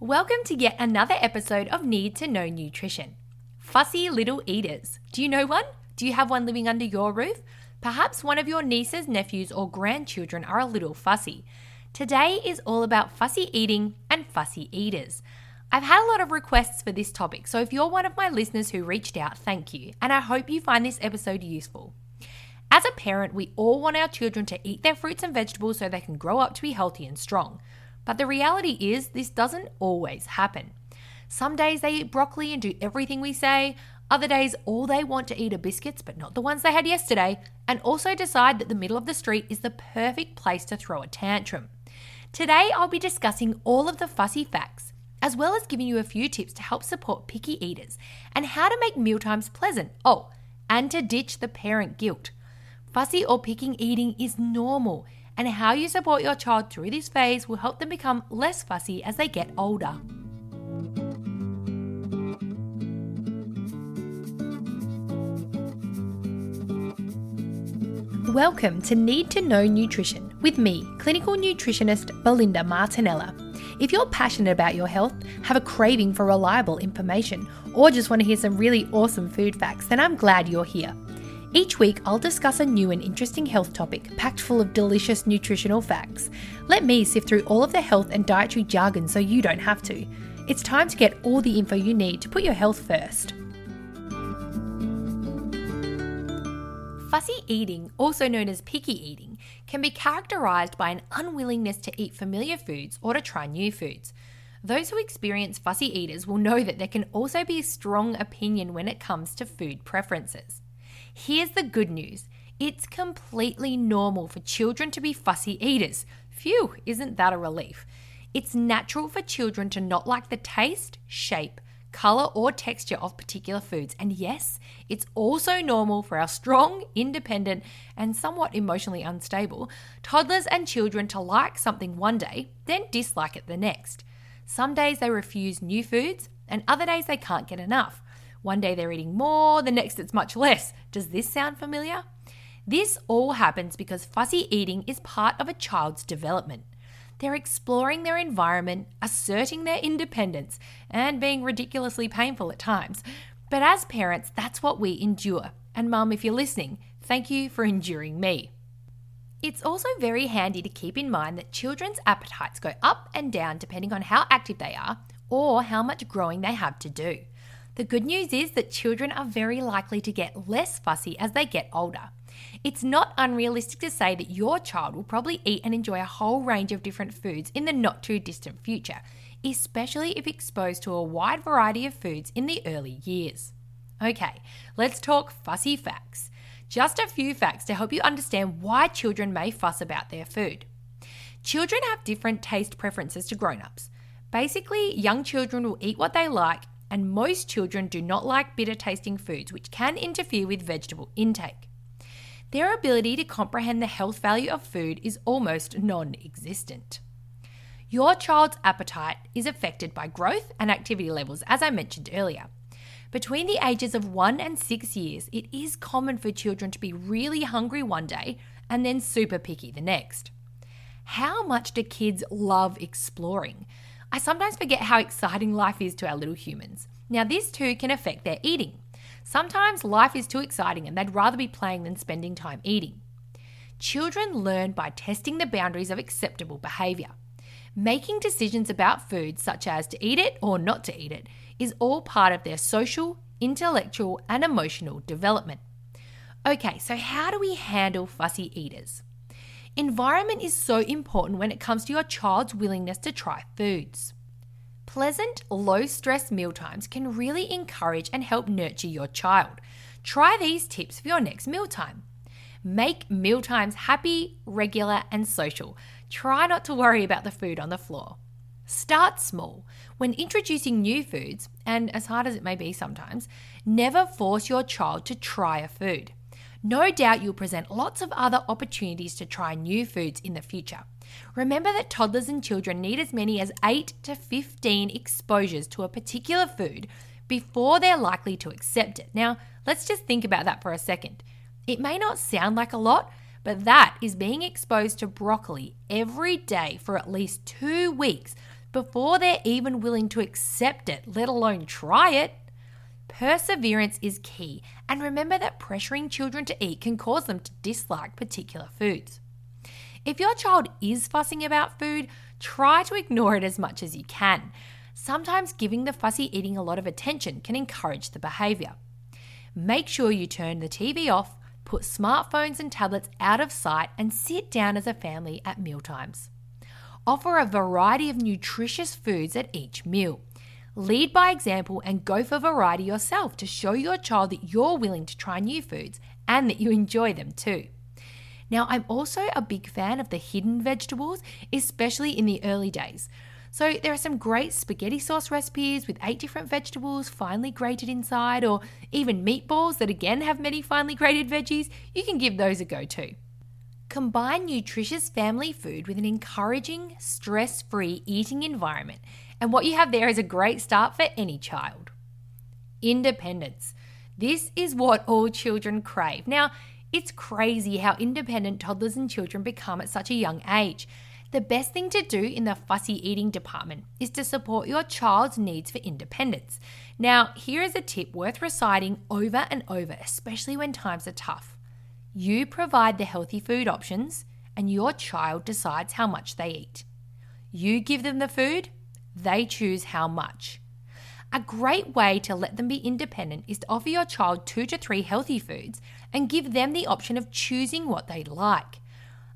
Welcome to yet another episode of Need to Know Nutrition. Fussy little eaters. Do you know one? Do you have one living under your roof? Perhaps one of your nieces, nephews, or grandchildren are a little fussy. Today is all about fussy eating and fussy eaters. I've had a lot of requests for this topic, so if you're one of my listeners who reached out, thank you, and I hope you find this episode useful. As a parent, we all want our children to eat their fruits and vegetables so they can grow up to be healthy and strong. But the reality is, this doesn't always happen. Some days they eat broccoli and do everything we say, other days, all they want to eat are biscuits, but not the ones they had yesterday, and also decide that the middle of the street is the perfect place to throw a tantrum. Today, I'll be discussing all of the fussy facts, as well as giving you a few tips to help support picky eaters and how to make mealtimes pleasant. Oh, and to ditch the parent guilt. Fussy or picking eating is normal, and how you support your child through this phase will help them become less fussy as they get older. Welcome to Need to Know Nutrition with me, clinical nutritionist Belinda Martinella. If you're passionate about your health, have a craving for reliable information, or just want to hear some really awesome food facts, then I'm glad you're here. Each week, I'll discuss a new and interesting health topic packed full of delicious nutritional facts. Let me sift through all of the health and dietary jargon so you don't have to. It's time to get all the info you need to put your health first. Fussy eating, also known as picky eating, can be characterized by an unwillingness to eat familiar foods or to try new foods. Those who experience fussy eaters will know that there can also be a strong opinion when it comes to food preferences. Here's the good news it's completely normal for children to be fussy eaters. Phew, isn't that a relief? It's natural for children to not like the taste, shape, color, or texture of particular foods. And yes, it's also normal for our strong, independent, and somewhat emotionally unstable toddlers and children to like something one day, then dislike it the next. Some days they refuse new foods, and other days they can't get enough. One day they're eating more, the next it's much less. Does this sound familiar? This all happens because fussy eating is part of a child's development. They're exploring their environment, asserting their independence, and being ridiculously painful at times. But as parents, that's what we endure. And, Mum, if you're listening, thank you for enduring me. It's also very handy to keep in mind that children's appetites go up and down depending on how active they are or how much growing they have to do. The good news is that children are very likely to get less fussy as they get older. It's not unrealistic to say that your child will probably eat and enjoy a whole range of different foods in the not too distant future, especially if exposed to a wide variety of foods in the early years. Okay, let's talk fussy facts. Just a few facts to help you understand why children may fuss about their food. Children have different taste preferences to grown ups. Basically, young children will eat what they like and most children do not like bitter tasting foods, which can interfere with vegetable intake. Their ability to comprehend the health value of food is almost non existent. Your child's appetite is affected by growth and activity levels, as I mentioned earlier. Between the ages of 1 and 6 years, it is common for children to be really hungry one day and then super picky the next. How much do kids love exploring? I sometimes forget how exciting life is to our little humans. Now, this too can affect their eating. Sometimes life is too exciting and they'd rather be playing than spending time eating. Children learn by testing the boundaries of acceptable behaviour. Making decisions about food, such as to eat it or not to eat it, is all part of their social, intellectual, and emotional development. Okay, so how do we handle fussy eaters? Environment is so important when it comes to your child's willingness to try foods. Pleasant, low stress mealtimes can really encourage and help nurture your child. Try these tips for your next mealtime. Make mealtimes happy, regular, and social. Try not to worry about the food on the floor. Start small. When introducing new foods, and as hard as it may be sometimes, never force your child to try a food. No doubt you'll present lots of other opportunities to try new foods in the future. Remember that toddlers and children need as many as 8 to 15 exposures to a particular food before they're likely to accept it. Now, let's just think about that for a second. It may not sound like a lot, but that is being exposed to broccoli every day for at least two weeks before they're even willing to accept it, let alone try it. Perseverance is key, and remember that pressuring children to eat can cause them to dislike particular foods. If your child is fussing about food, try to ignore it as much as you can. Sometimes giving the fussy eating a lot of attention can encourage the behaviour. Make sure you turn the TV off, put smartphones and tablets out of sight, and sit down as a family at mealtimes. Offer a variety of nutritious foods at each meal. Lead by example and go for variety yourself to show your child that you're willing to try new foods and that you enjoy them too. Now, I'm also a big fan of the hidden vegetables, especially in the early days. So, there are some great spaghetti sauce recipes with eight different vegetables finely grated inside, or even meatballs that again have many finely grated veggies. You can give those a go too. Combine nutritious family food with an encouraging, stress free eating environment, and what you have there is a great start for any child. Independence. This is what all children crave. Now, it's crazy how independent toddlers and children become at such a young age. The best thing to do in the fussy eating department is to support your child's needs for independence. Now, here is a tip worth reciting over and over, especially when times are tough. You provide the healthy food options, and your child decides how much they eat. You give them the food, they choose how much. A great way to let them be independent is to offer your child two to three healthy foods and give them the option of choosing what they like.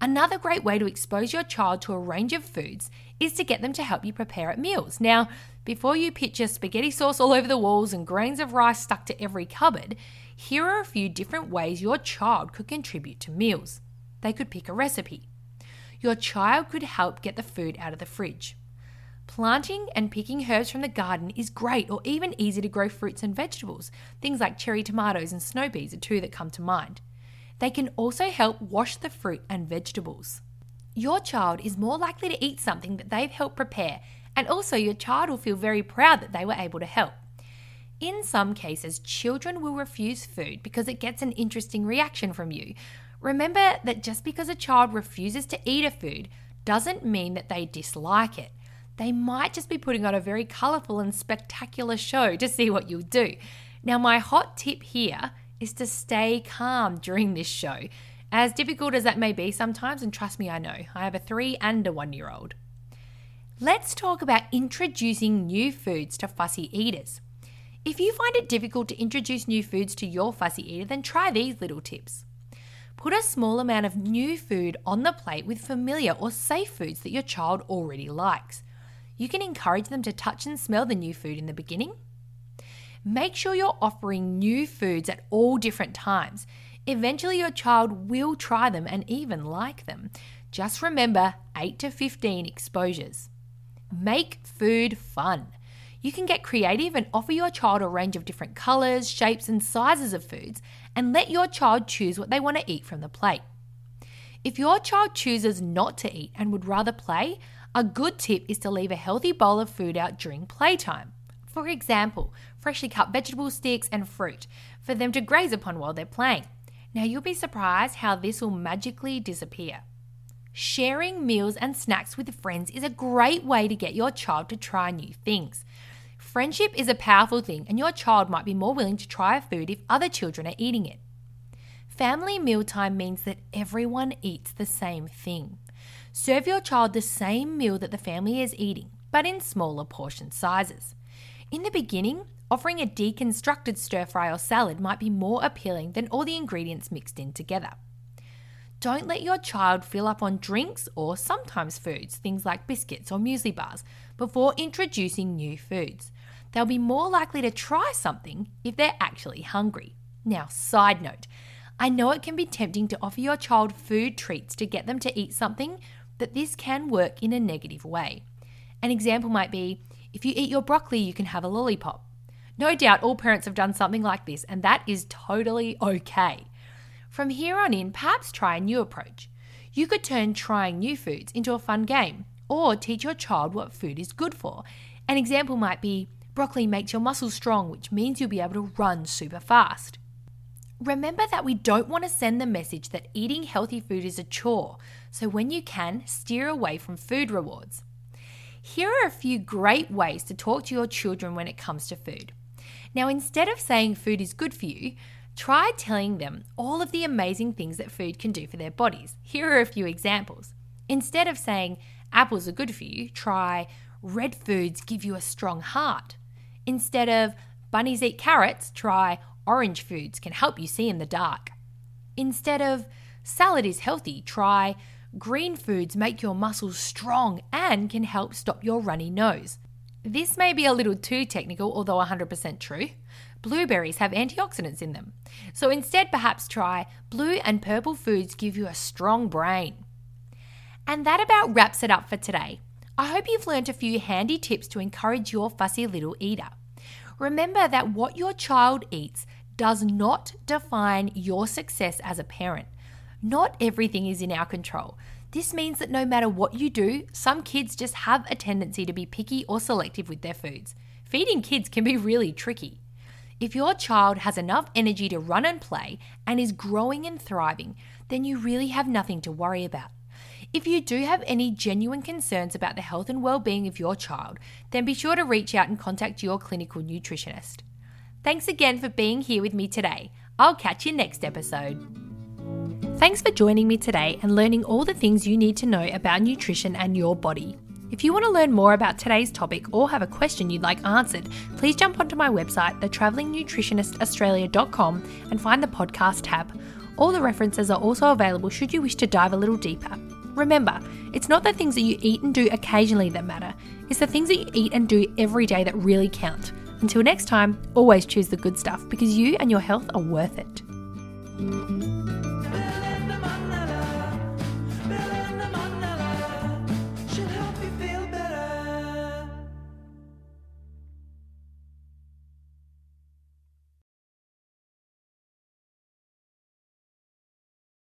Another great way to expose your child to a range of foods is to get them to help you prepare at meals. Now, before you picture spaghetti sauce all over the walls and grains of rice stuck to every cupboard, here are a few different ways your child could contribute to meals. They could pick a recipe. Your child could help get the food out of the fridge. Planting and picking herbs from the garden is great or even easy to grow fruits and vegetables. Things like cherry tomatoes and snow peas are two that come to mind. They can also help wash the fruit and vegetables. Your child is more likely to eat something that they've helped prepare, and also your child will feel very proud that they were able to help. In some cases, children will refuse food because it gets an interesting reaction from you. Remember that just because a child refuses to eat a food doesn't mean that they dislike it. They might just be putting on a very colourful and spectacular show to see what you'll do. Now, my hot tip here is to stay calm during this show, as difficult as that may be sometimes, and trust me, I know, I have a three and a one year old. Let's talk about introducing new foods to fussy eaters. If you find it difficult to introduce new foods to your fussy eater, then try these little tips. Put a small amount of new food on the plate with familiar or safe foods that your child already likes. You can encourage them to touch and smell the new food in the beginning. Make sure you're offering new foods at all different times. Eventually, your child will try them and even like them. Just remember 8 to 15 exposures. Make food fun. You can get creative and offer your child a range of different colours, shapes, and sizes of foods and let your child choose what they want to eat from the plate. If your child chooses not to eat and would rather play, a good tip is to leave a healthy bowl of food out during playtime. For example, freshly cut vegetable sticks and fruit for them to graze upon while they're playing. Now you'll be surprised how this will magically disappear. Sharing meals and snacks with friends is a great way to get your child to try new things. Friendship is a powerful thing, and your child might be more willing to try a food if other children are eating it. Family mealtime means that everyone eats the same thing. Serve your child the same meal that the family is eating, but in smaller portion sizes. In the beginning, offering a deconstructed stir fry or salad might be more appealing than all the ingredients mixed in together. Don't let your child fill up on drinks or sometimes foods, things like biscuits or muesli bars, before introducing new foods they'll be more likely to try something if they're actually hungry. Now, side note, I know it can be tempting to offer your child food treats to get them to eat something, but this can work in a negative way. An example might be if you eat your broccoli, you can have a lollipop. No doubt all parents have done something like this, and that is totally okay. From here on in, perhaps try a new approach. You could turn trying new foods into a fun game, or teach your child what food is good for. An example might be Broccoli makes your muscles strong, which means you'll be able to run super fast. Remember that we don't want to send the message that eating healthy food is a chore, so when you can, steer away from food rewards. Here are a few great ways to talk to your children when it comes to food. Now, instead of saying food is good for you, try telling them all of the amazing things that food can do for their bodies. Here are a few examples. Instead of saying apples are good for you, try red foods give you a strong heart. Instead of bunnies eat carrots, try orange foods can help you see in the dark. Instead of salad is healthy, try green foods make your muscles strong and can help stop your runny nose. This may be a little too technical, although 100% true. Blueberries have antioxidants in them. So instead, perhaps try blue and purple foods give you a strong brain. And that about wraps it up for today. I hope you've learned a few handy tips to encourage your fussy little eater. Remember that what your child eats does not define your success as a parent. Not everything is in our control. This means that no matter what you do, some kids just have a tendency to be picky or selective with their foods. Feeding kids can be really tricky. If your child has enough energy to run and play and is growing and thriving, then you really have nothing to worry about. If you do have any genuine concerns about the health and well-being of your child, then be sure to reach out and contact your clinical nutritionist. Thanks again for being here with me today. I'll catch you next episode. Thanks for joining me today and learning all the things you need to know about nutrition and your body. If you want to learn more about today's topic or have a question you'd like answered, please jump onto my website, thetravelingnutritionistaustralia.com, and find the podcast tab. All the references are also available should you wish to dive a little deeper. Remember, it's not the things that you eat and do occasionally that matter, it's the things that you eat and do every day that really count. Until next time, always choose the good stuff because you and your health are worth it.